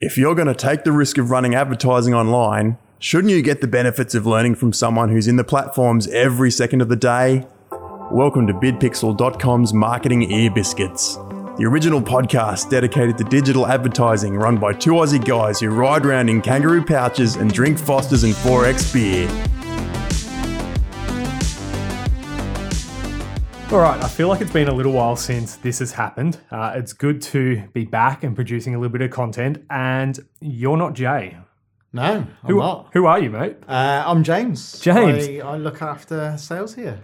If you're going to take the risk of running advertising online, shouldn't you get the benefits of learning from someone who's in the platforms every second of the day? Welcome to bidpixel.com's Marketing Ear Biscuits, the original podcast dedicated to digital advertising run by two Aussie guys who ride around in kangaroo pouches and drink Fosters and 4X beer. All right, I feel like it's been a little while since this has happened. Uh, it's good to be back and producing a little bit of content. And you're not Jay. No, I'm Who, not. who are you, mate? Uh, I'm James. James. I, I look after sales here.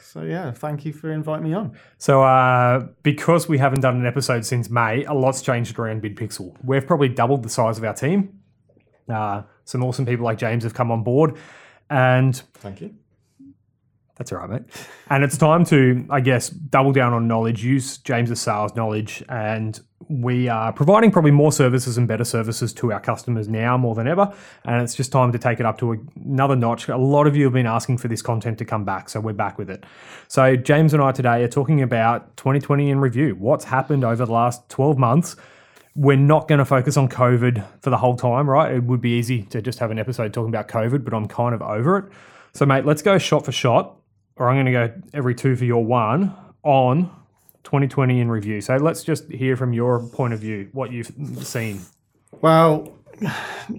So yeah, thank you for inviting me on. So, uh, because we haven't done an episode since May, a lot's changed around BidPixel. We've probably doubled the size of our team. Uh, some awesome people like James have come on board, and Thank you. That's all right, mate. And it's time to, I guess, double down on knowledge, use James's sales knowledge, and we are providing probably more services and better services to our customers now more than ever. And it's just time to take it up to another notch. A lot of you have been asking for this content to come back, so we're back with it. So James and I today are talking about 2020 in review. What's happened over the last 12 months? We're not going to focus on COVID for the whole time, right? It would be easy to just have an episode talking about COVID, but I'm kind of over it. So, mate, let's go shot for shot or I'm going to go every two for your one on 2020 in review. So let's just hear from your point of view what you've seen. Well,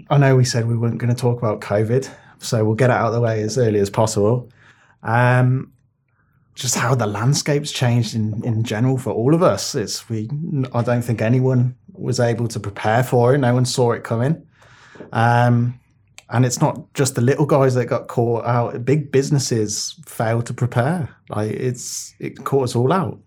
I know we said we weren't going to talk about COVID, so we'll get it out of the way as early as possible. Um, just how the landscape's changed in, in general for all of us. It's we. I don't think anyone was able to prepare for it. No one saw it coming. Um, and it's not just the little guys that got caught out. Big businesses failed to prepare. Like it's it caught us all out.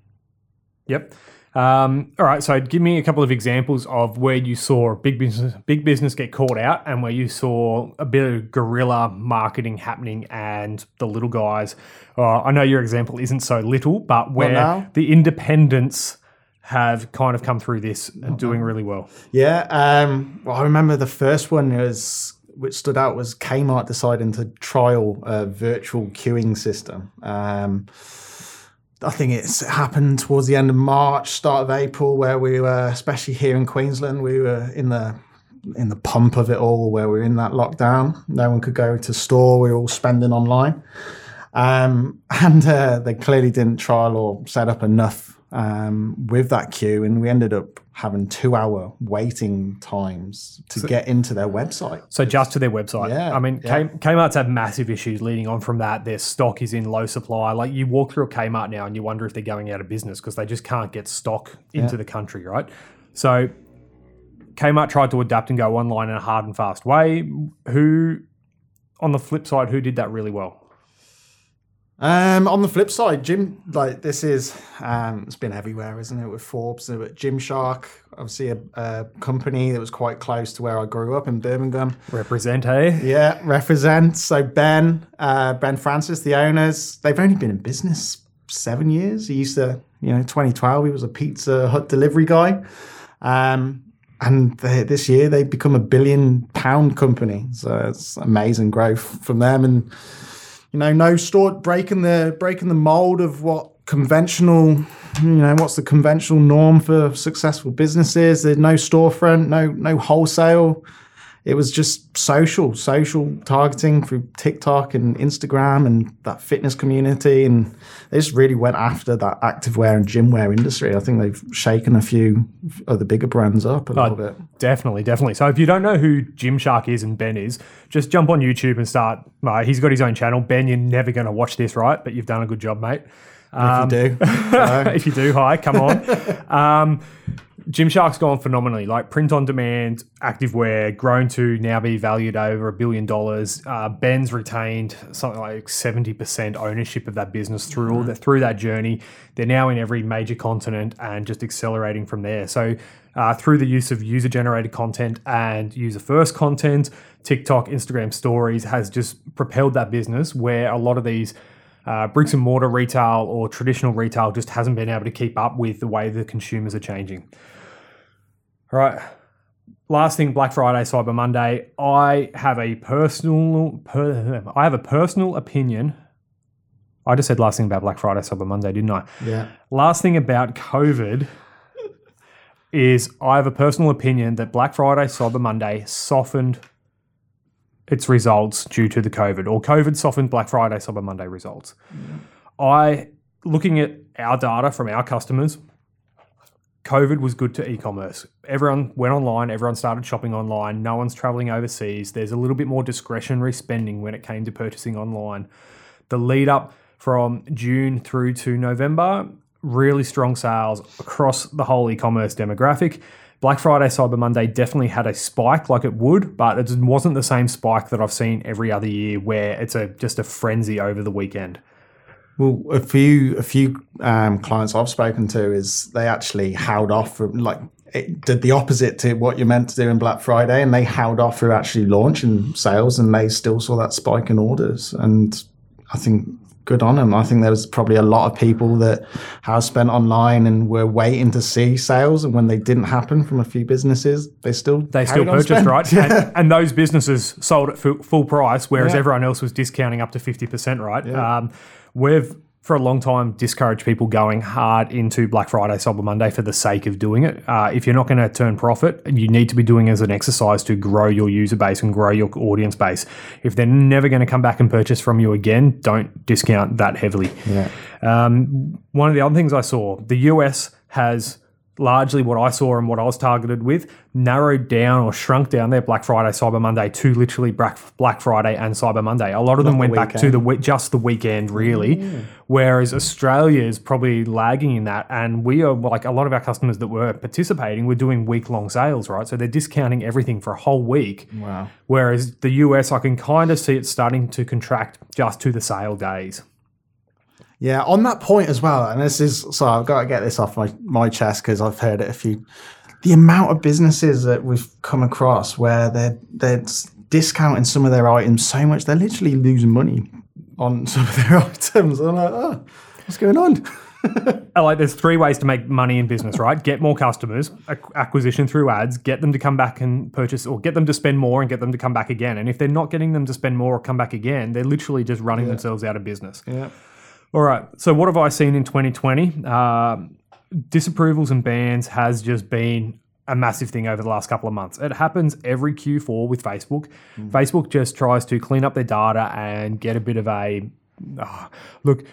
Yep. Um, all right. So give me a couple of examples of where you saw big business, big business get caught out, and where you saw a bit of guerrilla marketing happening, and the little guys. Uh, I know your example isn't so little, but where the independents have kind of come through this and doing really well. Yeah. Um, well, I remember the first one was which stood out was Kmart deciding to trial a virtual queuing system. Um, I think it's happened towards the end of March, start of April, where we were, especially here in Queensland, we were in the in the pump of it all, where we were in that lockdown. No one could go to store. We were all spending online, um, and uh, they clearly didn't trial or set up enough um, with that queue, and we ended up having two hour waiting times to get into their website. So just to their website. Yeah, I mean, yeah. Kmart's have massive issues leading on from that. Their stock is in low supply. Like you walk through a Kmart now and you wonder if they're going out of business because they just can't get stock into the country, right? So Kmart tried to adapt and go online in a hard and fast way. Who, on the flip side, who did that really well? Um, on the flip side, Jim, like this is, um, it's been everywhere, isn't it? With Forbes, uh, with Gymshark, obviously a, a company that was quite close to where I grew up in Birmingham. Represent, hey? Yeah, represent. So Ben, uh, Ben Francis, the owners, they've only been in business seven years. He used to, you know, 2012, he was a Pizza Hut delivery guy. Um, and they, this year they've become a billion pound company. So it's amazing growth from them. And, you know, no store breaking the breaking the mold of what conventional, you know, what's the conventional norm for successful businesses. There's no storefront, no no wholesale. It was just social, social targeting through TikTok and Instagram and that fitness community, and they just really went after that activewear and gymwear industry. I think they've shaken a few of the bigger brands up a little bit. Definitely, definitely. So if you don't know who Gymshark is and Ben is, just jump on YouTube and start. Uh, he's got his own channel. Ben, you're never going to watch this, right? But you've done a good job, mate. if you do, if you do, hi, come on. um, Gymshark's gone phenomenally. Like print on demand, activewear, grown to now be valued over a billion dollars. Uh, Ben's retained something like seventy percent ownership of that business through all that through that journey. They're now in every major continent and just accelerating from there. So. Uh, through the use of user generated content and user first content, TikTok, Instagram stories has just propelled that business where a lot of these uh, bricks and mortar retail or traditional retail just hasn't been able to keep up with the way the consumers are changing. All right. Last thing, Black Friday, Cyber Monday. I have a personal, per, I have a personal opinion. I just said last thing about Black Friday, Cyber Monday, didn't I? yeah. Last thing about COVID. is I have a personal opinion that Black Friday, Cyber Monday softened its results due to the COVID, or COVID softened Black Friday, Cyber Monday results. I, looking at our data from our customers, COVID was good to e-commerce. Everyone went online, everyone started shopping online, no one's traveling overseas. There's a little bit more discretionary spending when it came to purchasing online. The lead up from June through to November, really strong sales across the whole e-commerce demographic. Black Friday, Cyber Monday definitely had a spike like it would, but it wasn't the same spike that I've seen every other year where it's a just a frenzy over the weekend. Well, a few a few um, clients I've spoken to is they actually held off from like it did the opposite to what you're meant to do in Black Friday, and they held off through actually launching sales, and they still saw that spike in orders. And I think good on them. I think there was probably a lot of people that have spent online and were waiting to see sales, and when they didn't happen from a few businesses, they still They still purchased, right? Yeah. And, and those businesses sold at full, full price, whereas Yeah. everyone else was discounting up to 50%, right? Um, we've, for a long time, discouraged people going hard into Black Friday, Cyber Monday for the sake of doing it. Uh, if you're not going to turn profit, you need to be doing it as an exercise to grow your user base and grow your audience base. If they're never going to come back and purchase from you again, don't discount that heavily. Yeah. Um, one of the other things I saw, the US has largely what I saw and what I was targeted with narrowed down or shrunk down their Black Friday, Cyber Monday to literally Black Friday and Cyber Monday. A lot of them went back to the just the weekend, really. Whereas Australia is probably lagging in that, and we are like a lot of our customers that were participating were doing week long sales, right? So they're discounting everything for a whole week. Wow. Whereas the US, I can kind of see it starting to contract just to the sale days. Yeah, on that point as well, and this is so I've got to get this off my, my chest because I've heard it a few. The amount of businesses that we've come across where they're they're discounting some of their items so much they're literally losing money on some of their items. I'm like, oh, what's going on? I oh, like there's three ways to make money in business, right? Get more customers, acquisition through ads, get them to come back and purchase, or get them to spend more and get them to come back again. And if they're not getting them to spend more or come back again, they're literally just running themselves out of business. Yeah. All right. So what have I seen in 2020? Uh, disapprovals and bans has just been a massive thing over the last couple of months. It happens every Q4 with Facebook. Facebook just tries to clean up their data and get a bit of a ah, look.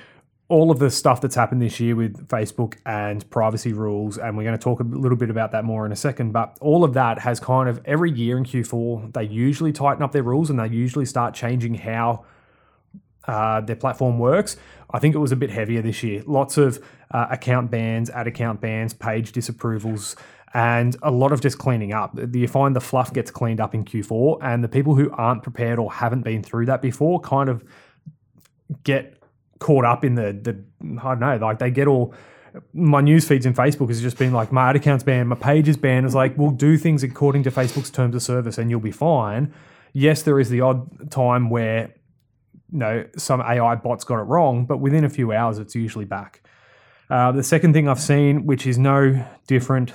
All of the stuff that's happened this year with Facebook and privacy rules, and we're going to talk a little bit about that more in a second. But all of that has kind of every year in Q4, they usually tighten up their rules and they usually start changing how uh, their platform works. I think it was a bit heavier this year. Lots of uh, account bans, ad account bans, page disapprovals, and a lot of just cleaning up. You find the fluff gets cleaned up in Q4, and the people who aren't prepared or haven't been through that before kind of get caught up in the the I don't know, like they get all my news feeds in Facebook has just been like my ad account's banned, my page is banned. It's like we'll do things according to Facebook's terms of service and you'll be fine. Yes, there is the odd time where you know some AI bots got it wrong, but within a few hours it's usually back. Uh, the second thing I've seen, which is no different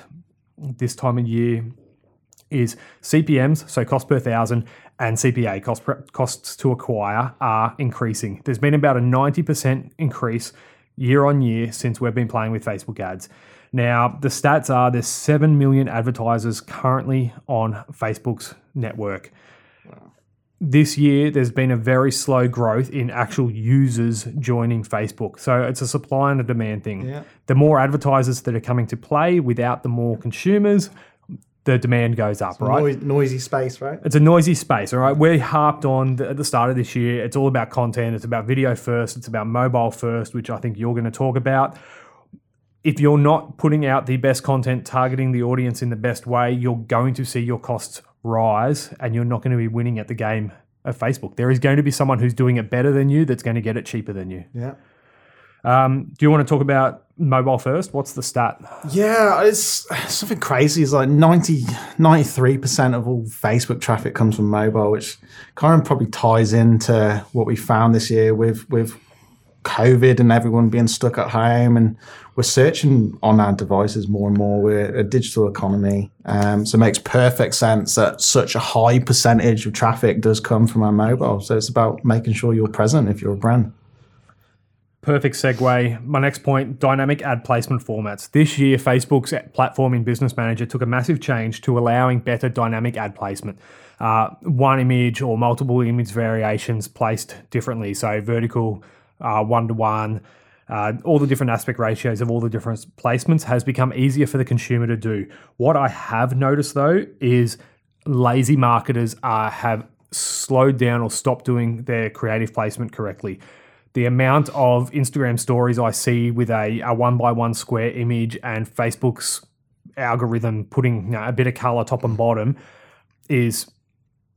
this time of year, is CPMS, so cost per thousand, and CPA, cost per, costs to acquire, are increasing. There's been about a 90% increase year on year since we've been playing with Facebook ads. Now, the stats are there's 7 million advertisers currently on Facebook's network. This year, there's been a very slow growth in actual users joining Facebook. So it's a supply and a demand thing. Yeah. The more advertisers that are coming to play without the more consumers, the demand goes up, right? Noisy, noisy space, right? It's a noisy space, all right? We're harped on the, at the start of this year. It's all about content. It's about video first. It's about mobile first, which I think you're going to talk about. If you're not putting out the best content, targeting the audience in the best way, you're going to see your costs rise and you're not going to be winning at the game of Facebook. There is going to be someone who's doing it better than you that's going to get it cheaper than you. Yeah. Um, do you want to talk about mobile first? What's the stat? Yeah, it's something crazy. It's like 90, 93% of all Facebook traffic comes from mobile, which kind of probably ties into what we found this year with, with COVID and everyone being stuck at home. And we're searching on our devices more and more. We're a digital economy. Um, so it makes perfect sense that such a high percentage of traffic does come from our mobile. So it's about making sure you're present if you're a brand. Perfect segue. My next point dynamic ad placement formats. This year, Facebook's platform in Business Manager took a massive change to allowing better dynamic ad placement. Uh, one image or multiple image variations placed differently. So, vertical, one to one, all the different aspect ratios of all the different placements has become easier for the consumer to do. What I have noticed though is lazy marketers have slowed down or stopped doing their creative placement correctly the amount of Instagram stories I see with a, a one by one square image and Facebook's algorithm putting you know, a bit of color top and bottom is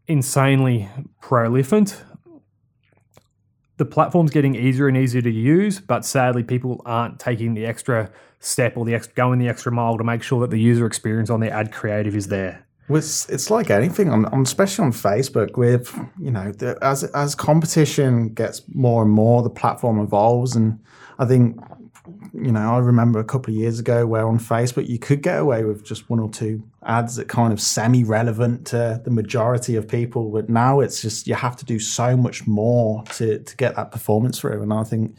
insanely prolific. The platform's getting easier and easier to use, but sadly, people aren't taking the extra step or the going the extra mile to make sure that the user experience on their ad creative is there. It's, it's like anything, on, on, especially on Facebook. With you know, the, as as competition gets more and more, the platform evolves, and I think you know, I remember a couple of years ago where on Facebook you could get away with just one or two ads that kind of semi-relevant to the majority of people, but now it's just you have to do so much more to to get that performance through, and I think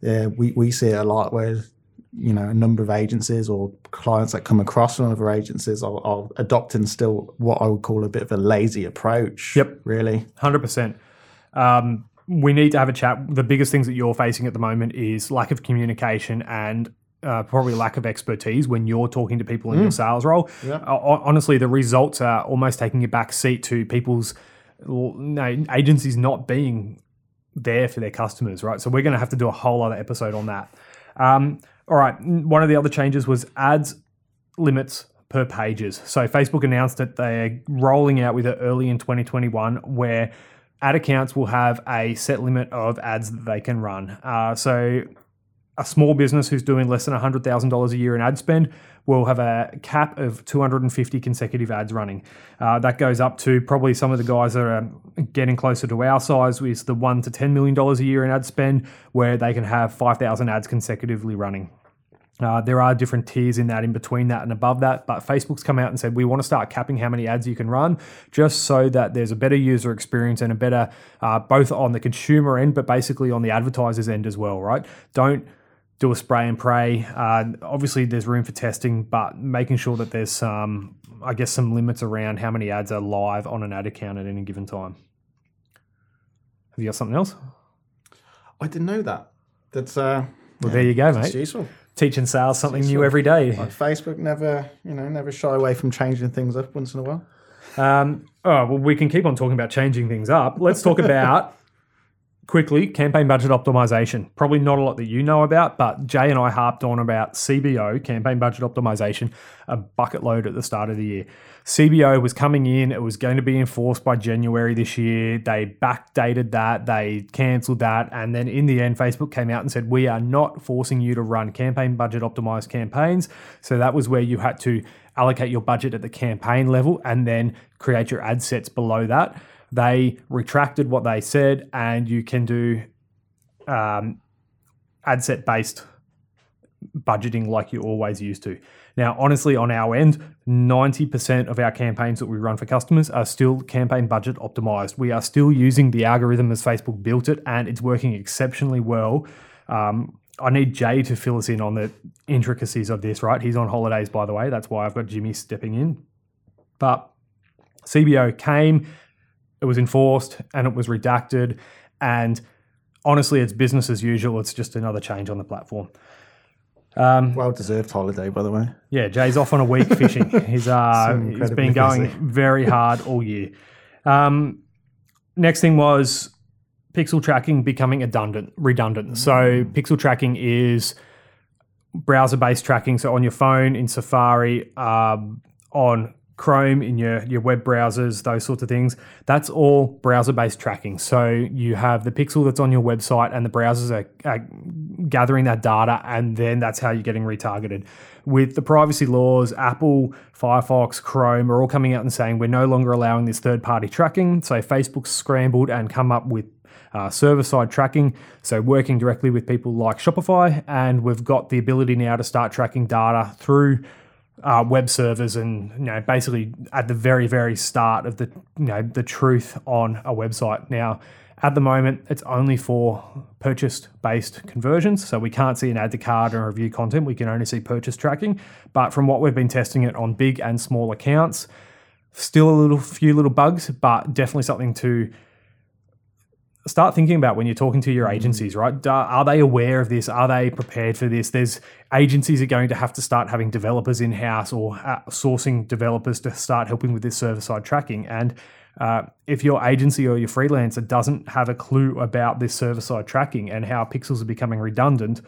yeah, we we see it a lot where you know a number of agencies or clients that come across from other agencies are, are, adopting still what I would call a bit of a lazy approach. Yep, really, hundred um, percent. We need to have a chat. The biggest things that you're facing at the moment is lack of communication and uh, probably lack of expertise when you're talking to people in your sales role. Yeah. Uh, honestly, the results are almost taking a back seat to people's no, agencies not being there for their customers, right? So we're going to have to do a whole other episode on that. Um, all right. One of the other changes was ads limits per pages. So Facebook announced that they're rolling out with it early in 2021 where ad accounts will have a set limit of ads that they can run. Uh, so a small business who's doing less than $100,000 a year in ad spend will have a cap of 250 consecutive ads running. Uh, that goes up to probably some of the guys that are getting closer to our size, with the one to $10 million a year in ad spend, where they can have 5,000 ads consecutively running. Uh, there are different tiers in that, in between that and above that. But Facebook's come out and said we want to start capping how many ads you can run, just so that there's a better user experience and a better, uh, both on the consumer end, but basically on the advertiser's end as well. Right? Don't do a spray and pray. Uh, obviously, there's room for testing, but making sure that there's some, I guess, some limits around how many ads are live on an ad account at any given time. Have you got something else? I didn't know that. That's uh. Well, yeah, there you go, mate. It's useful teaching sales something new every day. Like Facebook never, you know, never shy away from changing things up once in a while. Um, oh well, we can keep on talking about changing things up. Let's talk about quickly campaign budget optimization. Probably not a lot that you know about, but Jay and I harped on about CBO, campaign budget optimization, a bucket load at the start of the year. CBO was coming in, it was going to be enforced by January this year. They backdated that, they cancelled that, and then in the end, Facebook came out and said, We are not forcing you to run campaign budget optimized campaigns. So that was where you had to allocate your budget at the campaign level and then create your ad sets below that. They retracted what they said, and you can do um, ad set based budgeting like you always used to. Now, honestly, on our end, 90% of our campaigns that we run for customers are still campaign budget optimized. We are still using the algorithm as Facebook built it, and it's working exceptionally well. Um, I need Jay to fill us in on the intricacies of this, right? He's on holidays, by the way. That's why I've got Jimmy stepping in. But CBO came, it was enforced and it was redacted. And honestly, it's business as usual. It's just another change on the platform. Um, well deserved holiday, by the way. Yeah, Jay's off on a week fishing. He's uh, he's been going busy. very hard all year. Um, next thing was pixel tracking becoming redundant. Redundant. So pixel tracking is browser-based tracking. So on your phone in Safari, um, on Chrome in your, your web browsers, those sorts of things. That's all browser based tracking. So you have the pixel that's on your website, and the browsers are, are, gathering that data, and then that's how you're getting retargeted. With the privacy laws, Apple, Firefox, Chrome are all coming out and saying we're no longer allowing this third party tracking. So Facebook scrambled and come up with uh, server side tracking. So, working directly with people like Shopify, and we've got the ability now to start tracking data through uh, web servers and you know basically at the very very start of the you know the truth on a website now At the moment, it's only for purchase based conversions. So we can't see an add to cart or review content. We can only see purchase tracking. But from what we've been testing it on big and small accounts, still a little few little bugs, but definitely something to start thinking about when you're talking to your agencies, right? Are they aware of this? Are they prepared for this? There's agencies are going to have to start having developers in house or uh, sourcing developers to start helping with this server side tracking. And uh, if your agency or your freelancer doesn't have a clue about this server side tracking and how pixels are becoming redundant,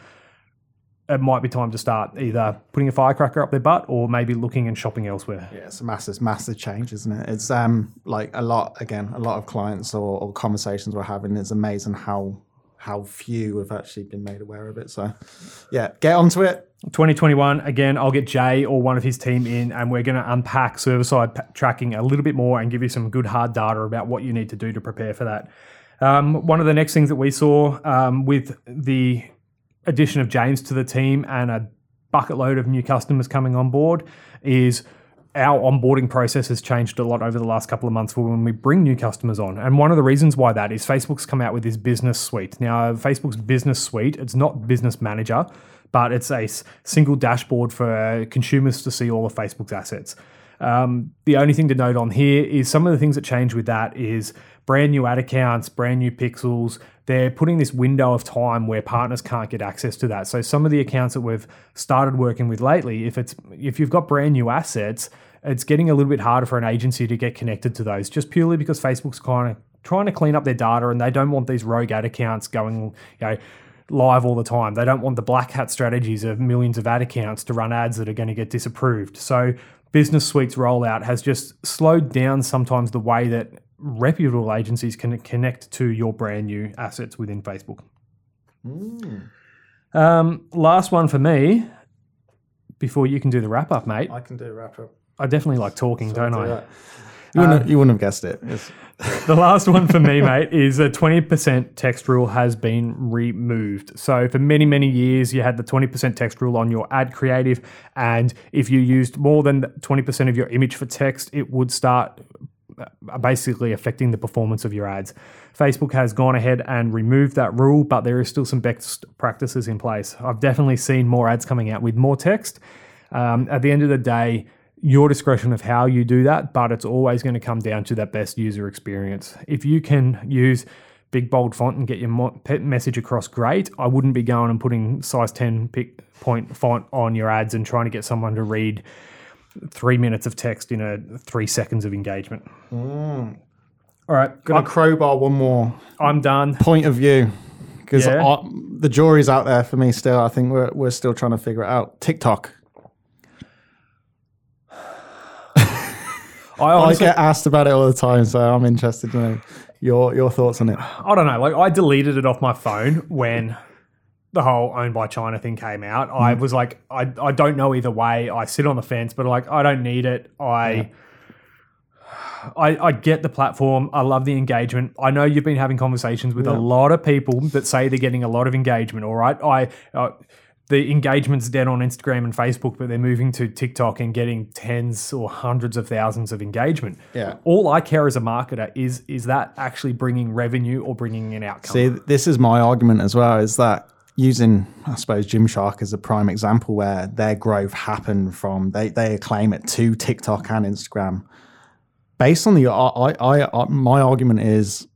it might be time to start either putting a firecracker up their butt or maybe looking and shopping elsewhere. Yeah, it's a massive, massive change, isn't it? It's um like a lot again, a lot of clients or, or conversations we're having. It's amazing how how few have actually been made aware of it. So yeah, get onto it. 2021, again, I'll get Jay or one of his team in, and we're going to unpack server side p- tracking a little bit more and give you some good hard data about what you need to do to prepare for that. Um, one of the next things that we saw um, with the addition of James to the team and a bucket load of new customers coming on board is our onboarding process has changed a lot over the last couple of months for when we bring new customers on. And one of the reasons why that is Facebook's come out with this business suite. Now, Facebook's business suite, it's not business manager, but it's a single dashboard for consumers to see all of Facebook's assets. Um, the only thing to note on here is some of the things that change with that is brand new ad accounts, brand new pixels. They're putting this window of time where partners can't get access to that. So some of the accounts that we've started working with lately, if it's if you've got brand new assets, it's getting a little bit harder for an agency to get connected to those, just purely because Facebook's kind of trying to clean up their data and they don't want these rogue ad accounts going, you know live all the time. They don't want the black hat strategies of millions of ad accounts to run ads that are going to get disapproved. So Business Suite's rollout has just slowed down sometimes the way that reputable agencies can connect to your brand new assets within Facebook. Um, last one for me before you can do the wrap up, mate. I can do a wrap up. I definitely like talking, don't I? You wouldn't, have, you wouldn't have guessed it. It's- The last one for me, mate, is a 20% text rule has been removed. So, for many, many years, you had the 20% text rule on your ad creative. And if you used more than 20% of your image for text, it would start basically affecting the performance of your ads. Facebook has gone ahead and removed that rule, but there is still some best practices in place. I've definitely seen more ads coming out with more text. Um, at the end of the day, your discretion of how you do that, but it's always going to come down to that best user experience. If you can use big bold font and get your message across, great. I wouldn't be going and putting size 10 pic point font on your ads and trying to get someone to read three minutes of text in a three seconds of engagement. Mm. All right, Gonna crowbar one more I'm done. point of view because Yeah. the jury's out there for me still. I think we're we're still trying to figure it out. TikTok. I I get asked about it all the time, so I'm interested to know your your thoughts on it. I don't know. Like I deleted it off my phone when the whole owned by China thing came out. I was like, I, I don't know either way. I sit on the fence, but like I don't need it. I I, I get the platform. I love the engagement. I know you've been having conversations with a lot of people that say they're getting a lot of engagement. All right, I uh, the engagement's dead on Instagram and Facebook, but they're moving to TikTok and getting tens or hundreds of thousands of engagement. Yeah. All I care as a marketer is is that actually bringing revenue or bringing an outcome. See, this is my argument as well. Is that using, I suppose, Gymshark as a prime example where their growth happened from they they acclaim it to TikTok and Instagram. Based on the, I, I, I my argument is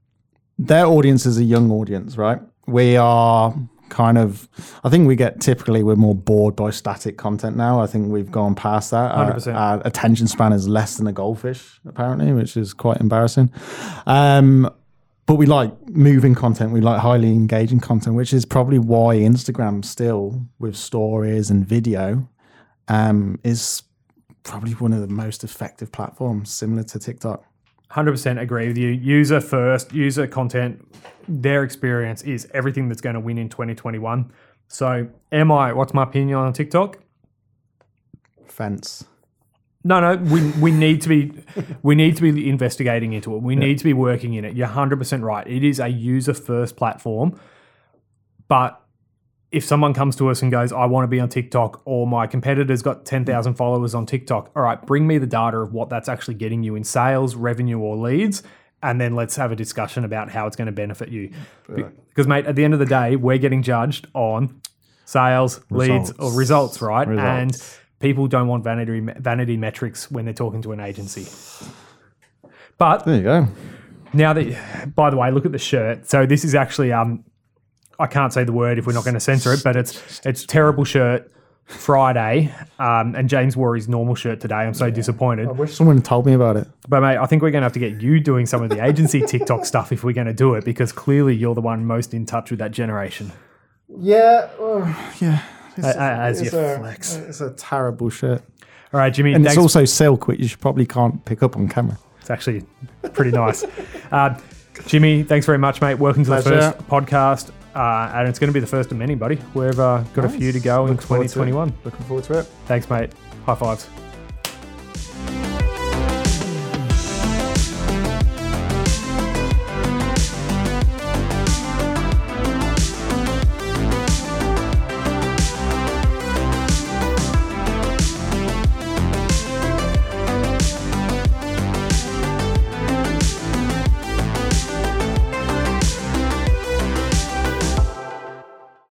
their audience is a young audience, right? We are kind of, I think we get typically we're more bored by static content now. I think we've gone past that. Our- 100%. Our, attention span is less than a goldfish, apparently, which is quite embarrassing. Um, but we like moving content. We like highly engaging content, which is probably why Instagram still with stories and video um, is probably one of the most effective platforms, similar to TikTok. 100% agree with you. User first, user content, their experience is everything that's going to win in 2021. So, am I, what's my opinion on TikTok? Fence. No, no, we, we need to be we need to be investigating into it. We need to be working in it. You're 100% right. It is a user first platform. But if someone comes to us and goes, I want to be on TikTok, or my competitor's got 10,000 mm. followers on TikTok, all right, bring me the data of what that's actually getting you in sales, revenue, or leads. and then let's have a discussion about how it's going to benefit you. Because, mate, at the end of the day, we're getting judged on sales, leads, or results, right? Results. And people don't want vanity vanity metrics when they're talking to an agency. But There you go. now that, by the way, look at the shirt. So this is actually, um, I can't say the word if we're not going to censor it, but it's it's terrible shirt. Friday, um, and James wore his normal shirt today. I'm so disappointed. I wish someone had told me about it. But mate, I think we're going to have to get you doing some of the agency TikTok stuff if we're going to do it, because clearly you're the one most in touch with that generation. Yeah, yeah. It's, A- as it's you a, flex. It's a terrible shirt, All right, Jimmy. and thanks. it's also silk, which you probably can't pick up on camera. It's actually pretty nice. Uh, Jimmy, thanks very much, mate. Welcome to the first podcast, uh, and it's going to be the first of many, buddy. We've uh, got a few to go in Look forward to 2021. Looking forward to it. Thanks, mate. High fives.